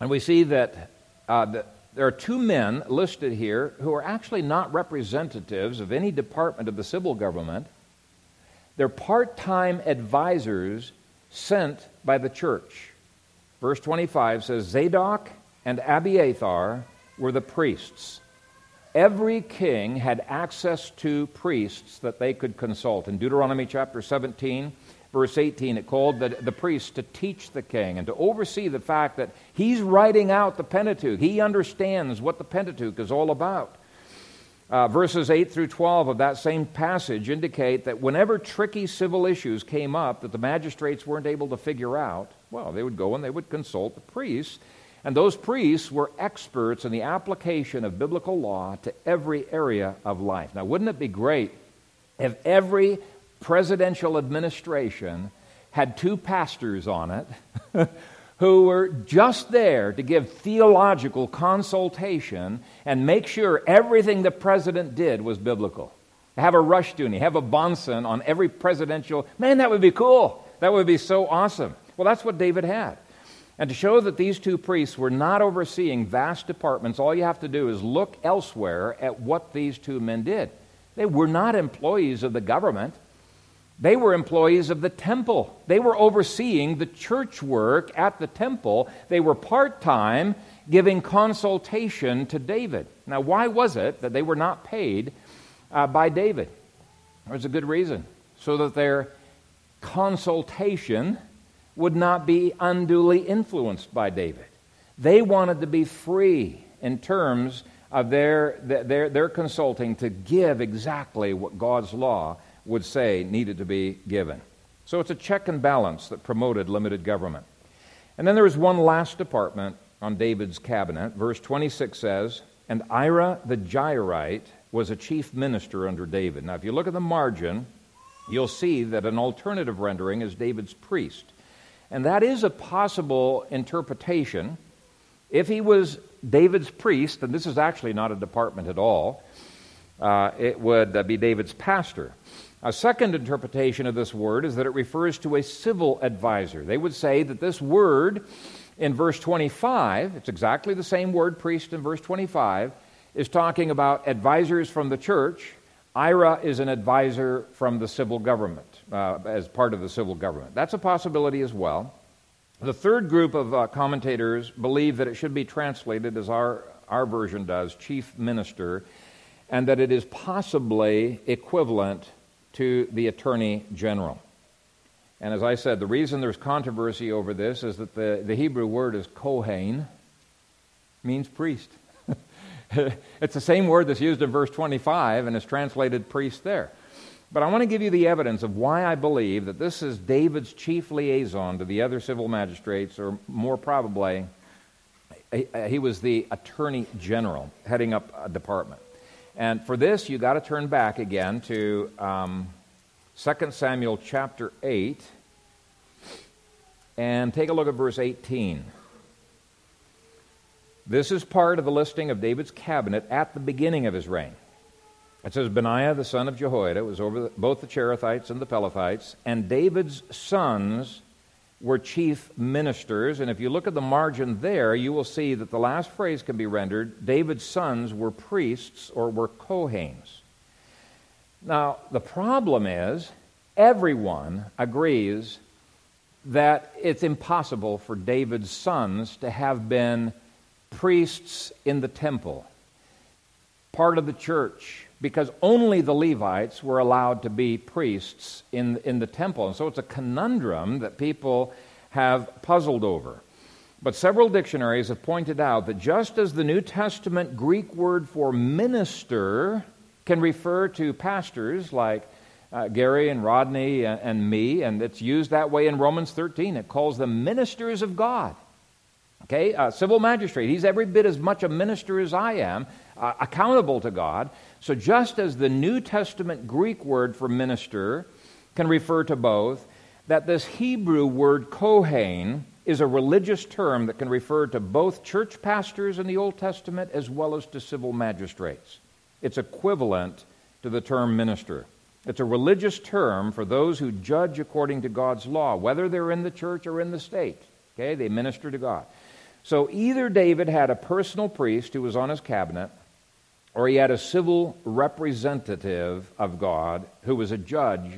Speaker 1: And we see that, uh, that there are two men listed here who are actually not representatives of any department of the civil government, They're part time advisors sent by the church. Verse 25 says Zadok and Abiathar were the priests. Every king had access to priests that they could consult. In Deuteronomy chapter 17, verse 18, it called the, the priest to teach the king and to oversee the fact that he's writing out the Pentateuch. He understands what the Pentateuch is all about. Uh, verses 8 through 12 of that same passage indicate that whenever tricky civil issues came up that the magistrates weren't able to figure out, well, they would go and they would consult the priests. And those priests were experts in the application of biblical law to every area of life. Now, wouldn't it be great if every presidential administration had two pastors on it who were just there to give theological consultation and make sure everything the president did was biblical. Have a Rushdoony, have a Bahnsen on every presidential. Man, that would be cool. That would be so awesome. Well, that's what David had. And to show that these two priests were not overseeing vast departments, all you have to do is look elsewhere at what these two men did. They were not employees of the government. They were employees of the temple. They were overseeing the church work at the temple. They were part time giving consultation to David. Now, why was it that they were not paid uh, by David? There's a good reason. So that their consultation would not be unduly influenced by David. They wanted to be free in terms of their, their, their consulting to give exactly what God's law would say needed to be given. So it's a check and balance that promoted limited government. And then there was one last department on David's cabinet. Verse 26 says, And Ira the Jairite was a chief minister under David. Now, if you look at the margin, you'll see that an alternative rendering is David's priest. And that is a possible interpretation. If he was David's priest, and this is actually not a department at all, uh, it would uh, be David's pastor. A second interpretation of this word is that it refers to a civil advisor. They would say that this word in verse 25, it's exactly the same word, priest, in verse 25, is talking about advisors from the church. Ira is an advisor from the civil government, uh, as part of the civil government. That's a possibility as well. The third group of uh, commentators believe that it should be translated, as our, our version does, chief minister, and that it is possibly equivalent to the Attorney General. And as I said, the reason there's controversy over this is that the, the Hebrew word is kohen, means priest. it's the same word that's used in verse 25 and is translated priest there. But I want to give you the evidence of why I believe that this is David's chief liaison to the other civil magistrates, or more probably, he was the attorney general heading up a department. And for this, you got to turn back again to um, 2 Samuel chapter 8 and take a look at verse 18. This is part of the listing of David's cabinet at the beginning of his reign. It says, Benaiah the son of Jehoiada was over both the Cherethites and the Pelethites, and David's sons were chief ministers. And if you look at the margin there, you will see that the last phrase can be rendered David's sons were priests or were Kohanes. Now, the problem is everyone agrees that it's impossible for David's sons to have been priests in the temple, part of the church, because only the Levites were allowed to be priests in, in the temple. And so it's a conundrum that people have puzzled over. But several dictionaries have pointed out that just as the New Testament Greek word for minister can refer to pastors like uh, Gary and Rodney and, and me, and it's used that way in Romans 13, it calls them ministers of God. Okay, a civil magistrate, he's every bit as much a minister as I am, uh, accountable to God. So, just as the New Testament Greek word for minister can refer to both, that this Hebrew word kohen is a religious term that can refer to both church pastors in the Old Testament as well as to civil magistrates. It's equivalent to the term minister. It's a religious term for those who judge according to God's law, whether they're in the church or in the state. Okay, they minister to God. So either David had a personal priest who was on his cabinet, or he had a civil representative of God who was a judge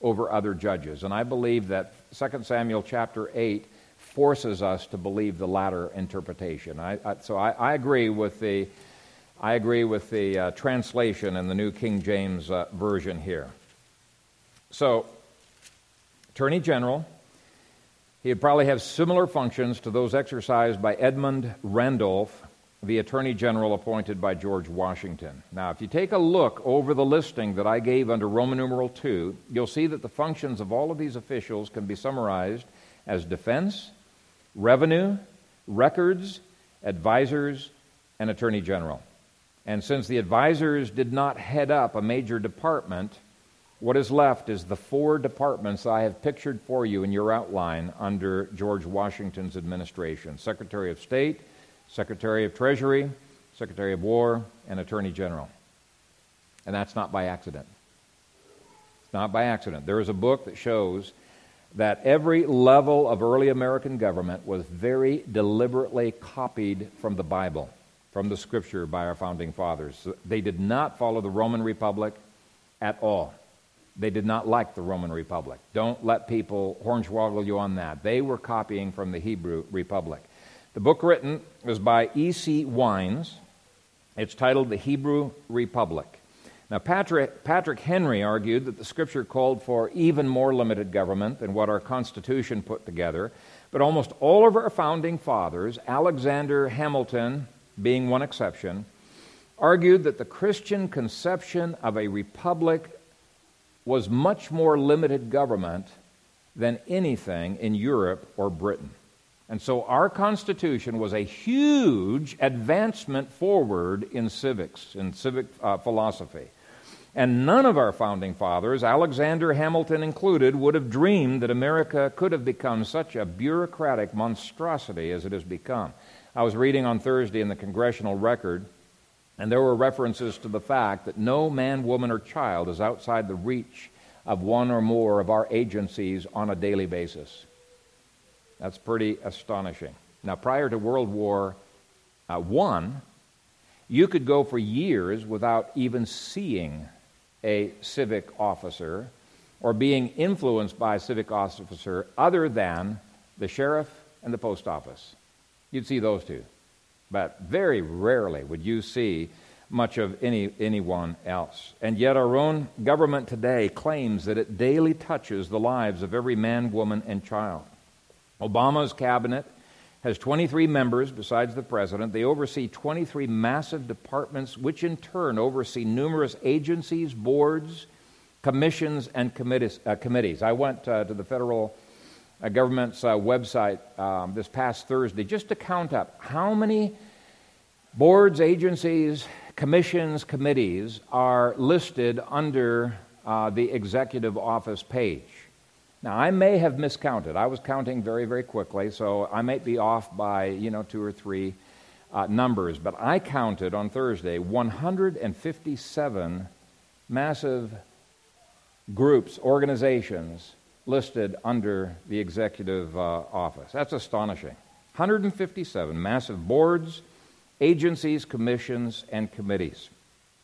Speaker 1: over other judges. And I believe that 2 Samuel chapter 8 forces us to believe the latter interpretation. I, I, so I, I, agree with the, I agree with the uh, translation in the New King James uh, Version here. So, Attorney General, he'd probably have similar functions to those exercised by Edmund Randolph, the Attorney General appointed by George Washington. Now, if you take a look over the listing that I gave under Roman numeral 2, you'll see that the functions of all of these officials can be summarized as defense, revenue, records, advisors, and attorney general. And since the advisors did not head up a major department, what is left is the four departments I have pictured for you in your outline under George Washington's administration Secretary of State, Secretary of Treasury, Secretary of War, and Attorney General. And that's not by accident. It's not by accident. There is a book that shows that every level of early American government was very deliberately copied from the Bible, from the Scripture by our founding fathers. They did not follow the Roman Republic at all. They did not like the Roman Republic. Don't let people hornswoggle you on that. They were copying from the Hebrew Republic. The book written was by E.C. Wines. It's titled The Hebrew Republic. Now, Patrick, Patrick Henry argued that the Scripture called for even more limited government than what our Constitution put together. But almost all of our founding fathers, Alexander Hamilton being one exception, argued that the Christian conception of a republic was much more limited government than anything in Europe or Britain. And so our Constitution was a huge advancement forward in civics, in civic uh, philosophy. And none of our founding fathers, Alexander Hamilton included, would have dreamed that America could have become such a bureaucratic monstrosity as it has become. I was reading on Thursday in the Congressional Record, and there were references to the fact that no man, woman, or child is outside the reach of one or more of our agencies on a daily basis. That's pretty astonishing. Now, prior to World War uh, I, you could go for years without even seeing a civic officer or being influenced by a civic officer other than the sheriff and the post office. You'd see those two. But very rarely would you see much of any, anyone else. And yet, our own government today claims that it daily touches the lives of every man, woman, and child. Obama's cabinet has 23 members besides the president. They oversee 23 massive departments, which in turn oversee numerous agencies, boards, commissions, and committees. Uh. I went uh, to the federal government's uh, website um, this past Thursday just to count up how many boards, agencies, commissions, committees are listed under uh, the executive office page. Now, I may have miscounted. I was counting very, very quickly, so I might be off by, you know, two or three uh, numbers. But I counted on Thursday 157 massive groups, organizations listed under the executive uh, office. That's astonishing. 157 massive boards, agencies, commissions, and committees.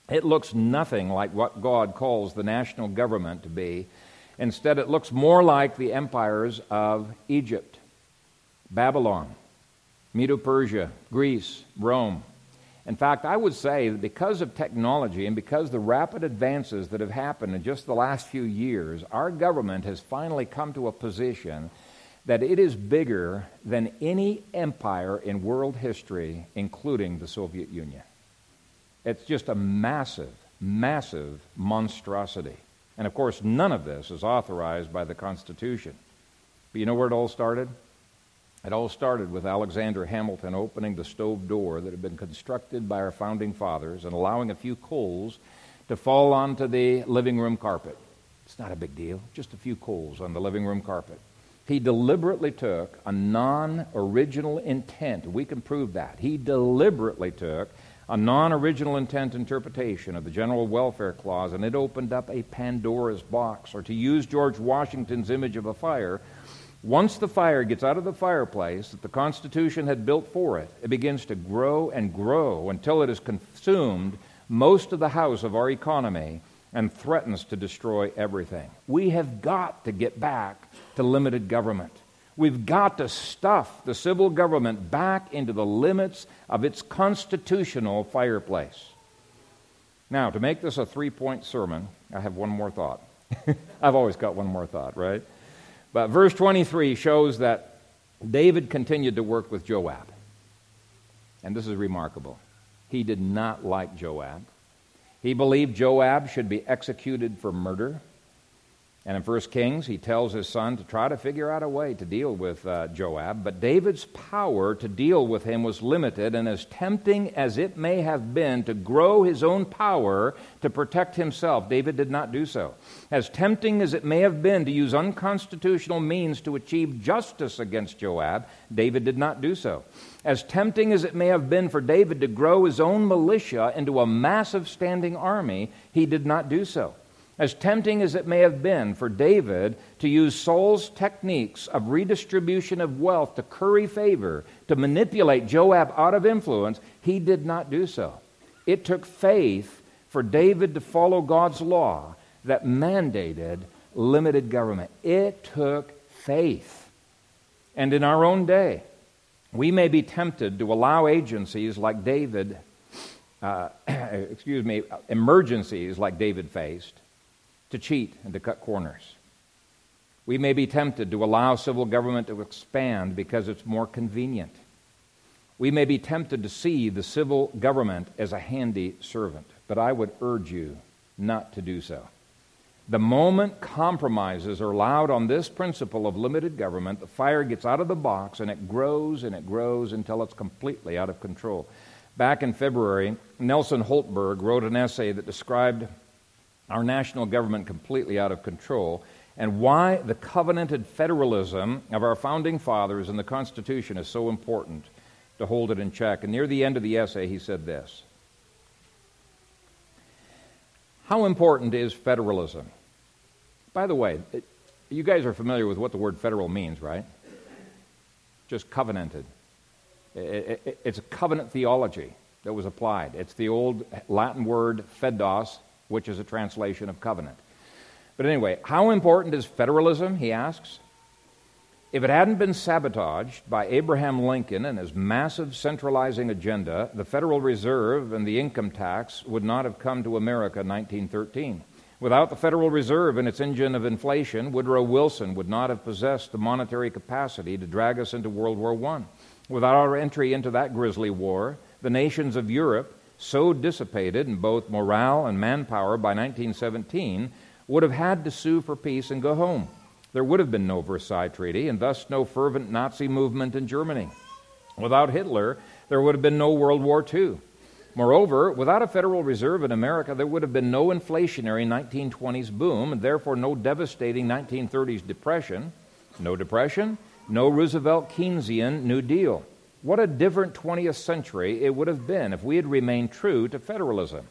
Speaker 1: It looks nothing like what God calls the national government to be Instead, it looks more like the empires of Egypt, Babylon, Medo Persia, Greece, Rome. In fact, I would say that because of technology and because the rapid advances that have happened in just the last few years, our government has finally come to a position that it is bigger than any empire in world history, including the Soviet Union. It's just a massive, massive monstrosity. And of course, none of this is authorized by the Constitution. But you know where it all started? It all started with Alexander Hamilton opening the stove door that had been constructed by our founding fathers and allowing a few coals to fall onto the living room carpet. It's not a big deal, just a few coals on the living room carpet. He deliberately took a non original intent. We can prove that. He deliberately took a non original intent interpretation of the General Welfare Clause, and it opened up a Pandora's box. Or to use George Washington's image of a fire, once the fire gets out of the fireplace that the Constitution had built for it, it begins to grow and grow until it has consumed most of the house of our economy and threatens to destroy everything. We have got to get back to limited government. We've got to stuff the civil government back into the limits of its constitutional fireplace. Now, to make this a three point sermon, I have one more thought. I've always got one more thought, right? But verse 23 shows that David continued to work with Joab. And this is remarkable. He did not like Joab. He believed Joab should be executed for murder. And in 1 Kings, he tells his son to try to figure out a way to deal with uh, Joab. But David's power to deal with him was limited, and as tempting as it may have been to grow his own power to protect himself, David did not do so. As tempting as it may have been to use unconstitutional means to achieve justice against Joab, David did not do so. As tempting as it may have been for David to grow his own militia into a massive standing army, he did not do so. As tempting as it may have been for David to use Saul's techniques of redistribution of wealth to curry favor, to manipulate Joab out of influence, he did not do so. It took faith for David to follow God's law that mandated limited government. It took faith. And in our own day, we may be tempted to allow agencies like David, uh, excuse me, emergencies like David faced, to cheat and to cut corners. We may be tempted to allow civil government to expand because it's more convenient. We may be tempted to see the civil government as a handy servant, but I would urge you not to do so. The moment compromises are allowed on this principle of limited government, the fire gets out of the box and it grows and it grows until it's completely out of control. Back in February, Nelson Hultberg wrote an essay that described our national government completely out of control, and why the covenanted federalism of our founding fathers and the Constitution is so important to hold it in check. And near the end of the essay, he said this How important is federalism? By the way, it, you guys are familiar with what the word federal means, right? Just covenanted. It, it, it's a covenant theology that was applied. It's the old Latin word foedus, which is a translation of covenant. But anyway, how important is federalism, he asks? If it hadn't been sabotaged by Abraham Lincoln and his massive centralizing agenda, the Federal Reserve and the income tax would not have come to America in 1913. Without the Federal Reserve and its engine of inflation, Woodrow Wilson would not have possessed the monetary capacity to drag us into World War I. Without our entry into that grisly war, the nations of Europe so dissipated in both morale and manpower by 1917 would have had to sue for peace and go home. There would have been no Versailles Treaty, and thus no fervent Nazi movement in Germany. Without Hitler, there would have been no World War II. Moreover, without a Federal Reserve in America, there would have been no inflationary 1920s boom, and therefore no devastating 1930s depression. No depression, no Roosevelt Keynesian New Deal. What a different 20th century it would have been if we had remained true to federalism.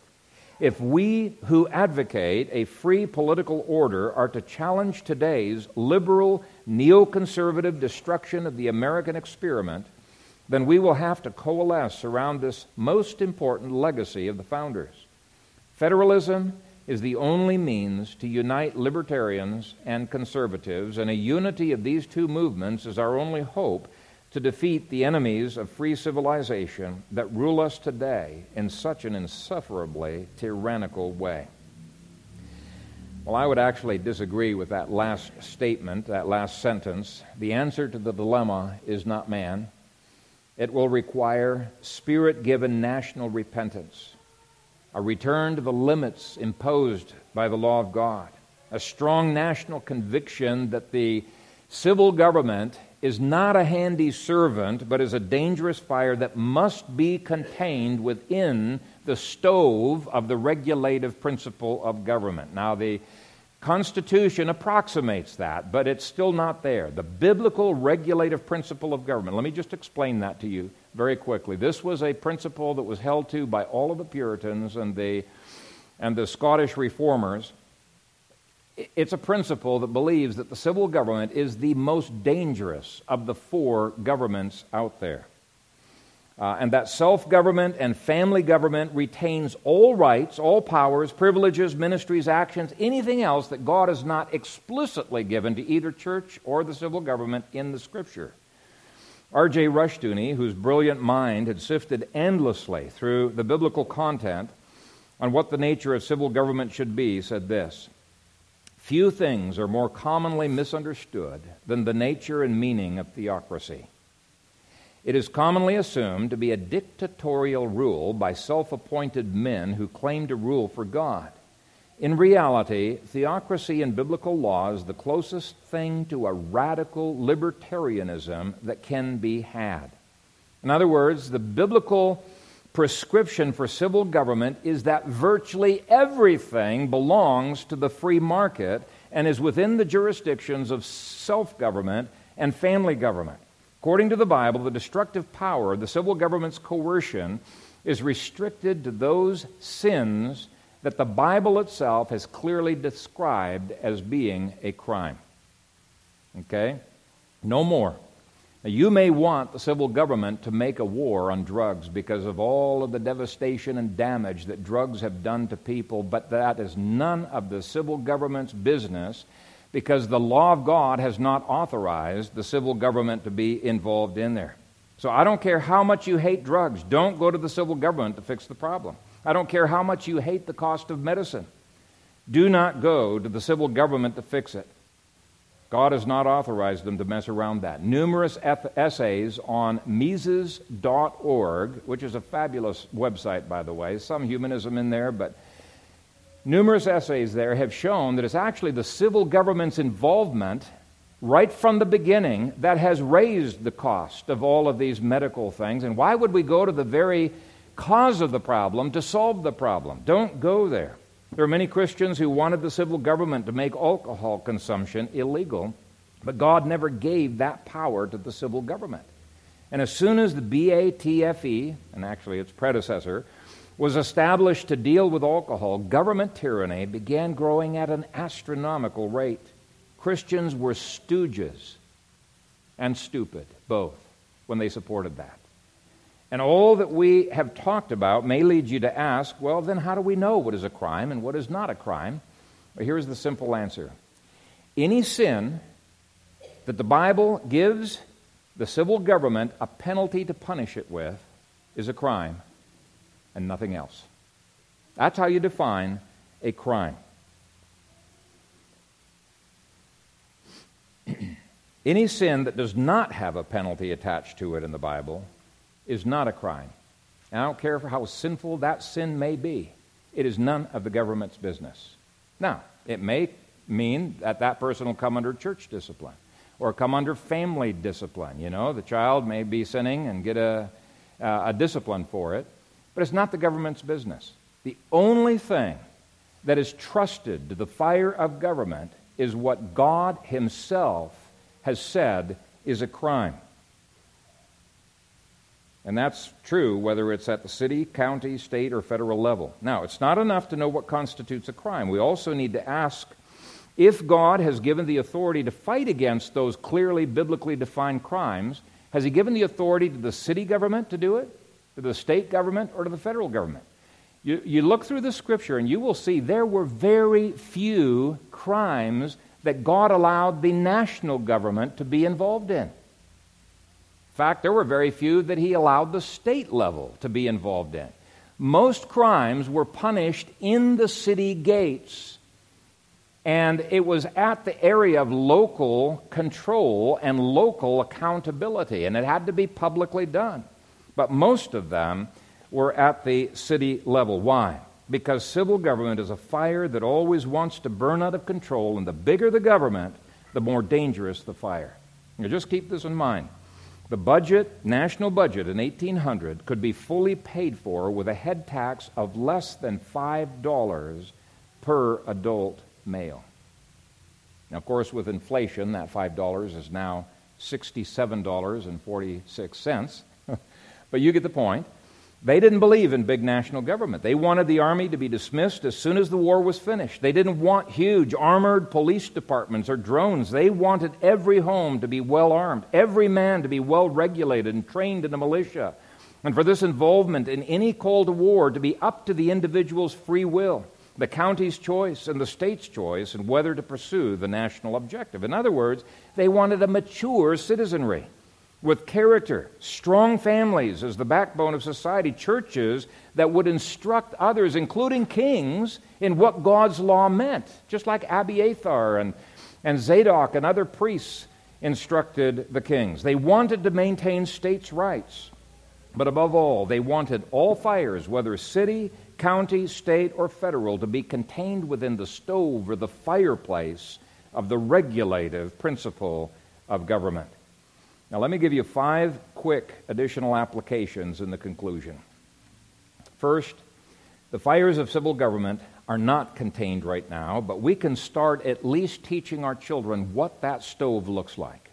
Speaker 1: If we who advocate a free political order are to challenge today's liberal, neoconservative destruction of the American experiment, then we will have to coalesce around this most important legacy of the founders. Federalism is the only means to unite libertarians and conservatives, and a unity of these two movements is our only hope to defeat the enemies of free civilization that rule us today in such an insufferably tyrannical way. Well, I would actually disagree with that last statement, that last sentence. The answer to the dilemma is not man. It will require spirit given national repentance, a return to the limits imposed by the law of God, a strong national conviction that the civil government is not a handy servant, but is a dangerous fire that must be contained within the stove of the regulative principle of government. Now, the Constitution approximates that, but it's still not there. The biblical regulative principle of government. Let me just explain that to you very quickly. This was a principle that was held to by all of the Puritans and the, and the Scottish reformers it's a principle that believes that the civil government is the most dangerous of the four governments out there. uh, and that self government and family government retains all rights, all powers, privileges, ministries, actions, anything else that God has not explicitly given to either church or the civil government in the Scripture. R.J. Rushdoony, whose brilliant mind had sifted endlessly through the biblical content on what the nature of civil government should be, said this Few things are more commonly misunderstood than the nature and meaning of theocracy. It is commonly assumed to be a dictatorial rule by self appointed men who claim to rule for God. In reality, theocracy in biblical law is the closest thing to a radical libertarianism that can be had. In other words, the biblical prescription for civil government is that virtually everything belongs to the free market and is within the jurisdictions of self government and family government. According to the Bible, the destructive power of the civil government's coercion is restricted to those sins that the Bible itself has clearly described as being a crime. Okay? No more. Now, you may want the civil government to make a war on drugs because of all of the devastation and damage that drugs have done to people, but that is none of the civil government's business because the law of God has not authorized the civil government to be involved in there. So I don't care how much you hate drugs, don't go to the civil government to fix the problem. I don't care how much you hate the cost of medicine. Do not go to the civil government to fix it. God has not authorized them to mess around that. Numerous essays on Mises.org, which is a fabulous website, by the way, some humanism in there, but Numerous essays there have shown that it's actually the civil government's involvement right from the beginning that has raised the cost of all of these medical things. And why would we go to the very cause of the problem to solve the problem? Don't go there. There are many Christians who wanted the civil government to make alcohol consumption illegal, but God never gave that power to the civil government. And as soon as the BATFE, and actually its predecessor, was established to deal with alcohol, government tyranny began growing at an astronomical rate. Christians were stooges and stupid, both, when they supported that. And all that we have talked about may lead you to ask well, then how do we know what is a crime and what is not a crime? Well, here's the simple answer any sin that the Bible gives the civil government a penalty to punish it with is a crime and nothing else. That's how you define a crime. Any sin that does not have a penalty attached to it in the Bible is not a crime. And I don't care for how sinful that sin may be, it is none of the government's business. Now, it may mean that that person will come under church discipline or come under family discipline. You know, the child may be sinning and get a, uh, a discipline for it. But it's not the government's business. The only thing that is trusted to the fire of government is what God Himself has said is a crime. And that's true whether it's at the city, county, state, or federal level. Now, it's not enough to know what constitutes a crime. We also need to ask if God has given the authority to fight against those clearly biblically defined crimes, has He given the authority to the city government to do it? to the state government or to the federal government. You, you look through the scripture and you will see there were very few crimes that God allowed the national government to be involved in. In fact, there were very few that He allowed the state level to be involved in. Most crimes were punished in the city gates, and it was at the area of local control and local accountability, and it had to be publicly done but most of them were at the city level. Why? Because civil government is a fire that always wants to burn out of control, and the bigger the government, the more dangerous the fire. Now, just keep this in mind. The budget, national budget in 1800, could be fully paid for with a head tax of less than $5 per adult male. Now, of course, with inflation, that $5 is now $67.46. But you get the point. They didn't believe in big national government. They wanted the army to be dismissed as soon as the war was finished. They didn't want huge armored police departments or drones. They wanted every home to be well armed, every man to be well regulated and trained in the militia. and for this involvement in any call to war to be up to the individual's free will, the county's choice, and the state's choice in whether to pursue the national objective. In other words, they wanted a mature citizenry with character, strong families as the backbone of society, churches that would instruct others, including kings, in what God's law meant, just like Abiathar and, and Zadok and other priests instructed the kings. They wanted to maintain states' rights, but above all, they wanted all fires, whether city, county, state, or federal, to be contained within the stove or the fireplace of the regulative principle of government. Now, let me give you five quick additional applications in the conclusion. First, the fires of civil government are not contained right now, but we can start at least teaching our children what that stove looks like.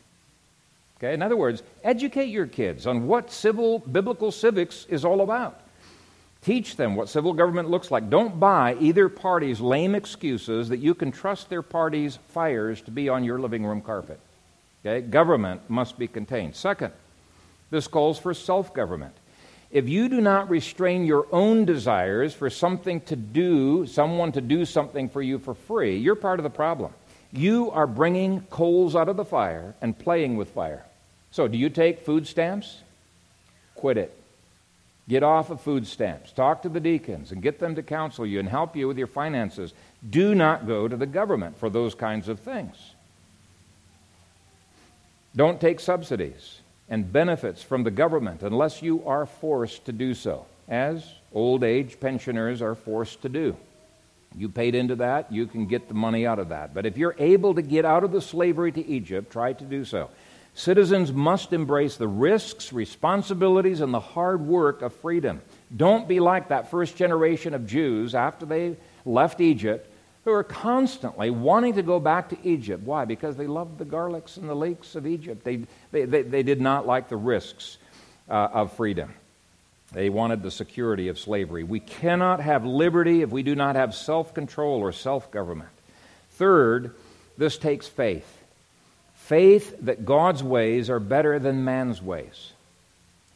Speaker 1: Okay? In other words, educate your kids on what civil biblical civics is all about. Teach them what civil government looks like. Don't buy either party's lame excuses that you can trust their party's fires to be on your living room carpet. Okay? Government must be contained. Second, this calls for self government. If you do not restrain your own desires for something to do, someone to do something for you for free, you're part of the problem. You are bringing coals out of the fire and playing with fire. So, do you take food stamps? Quit it. Get off of food stamps. Talk to the deacons and get them to counsel you and help you with your finances. Do not go to the government for those kinds of things. Don't take subsidies and benefits from the government unless you are forced to do so, as old age pensioners are forced to do. You paid into that, you can get the money out of that. But if you're able to get out of the slavery to Egypt, try to do so. Citizens must embrace the risks, responsibilities, and the hard work of freedom. Don't be like that first generation of Jews after they left Egypt who are constantly wanting to go back to Egypt. Why? Because they loved the garlics and the lakes of Egypt. They, they, they, they did not like the risks uh, of freedom. They wanted the security of slavery. We cannot have liberty if we do not have self control or self government. Third, this takes faith faith that God's ways are better than man's ways.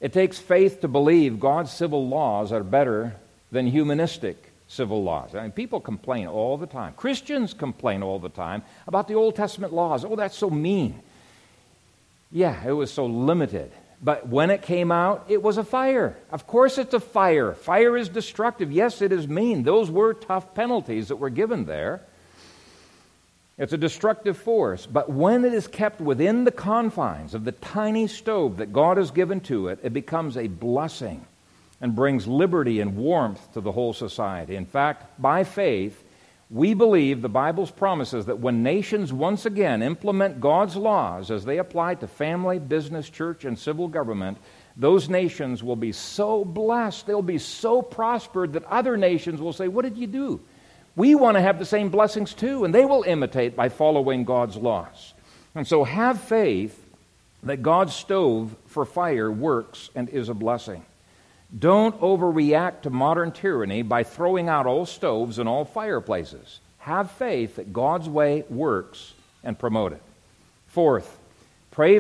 Speaker 1: It takes faith to believe God's civil laws are better than humanistic civil laws. I mean, people complain all the time. Christians complain all the time about the Old Testament laws. Oh, that's so mean. Yeah, it was so limited. But when it came out, it was a fire. Of course, it's a fire. Fire is destructive. Yes, it is mean. Those were tough penalties that were given there. It's a destructive force. But when it is kept within the confines of the tiny stove that God has given to it, it becomes a blessing and brings liberty and warmth to the whole society. In fact, by faith, we believe the Bible's promises that when nations once again implement God's laws as they apply to family, business, church, and civil government, those nations will be so blessed, they'll be so prospered that other nations will say, What did you do? We want to have the same blessings too, and they will imitate by following God's laws. And so have faith that God's stove for fire works and is a blessing. Don't overreact to modern tyranny by throwing out all stoves and all fireplaces. Have faith that God's way works and promote it. Fourth, pray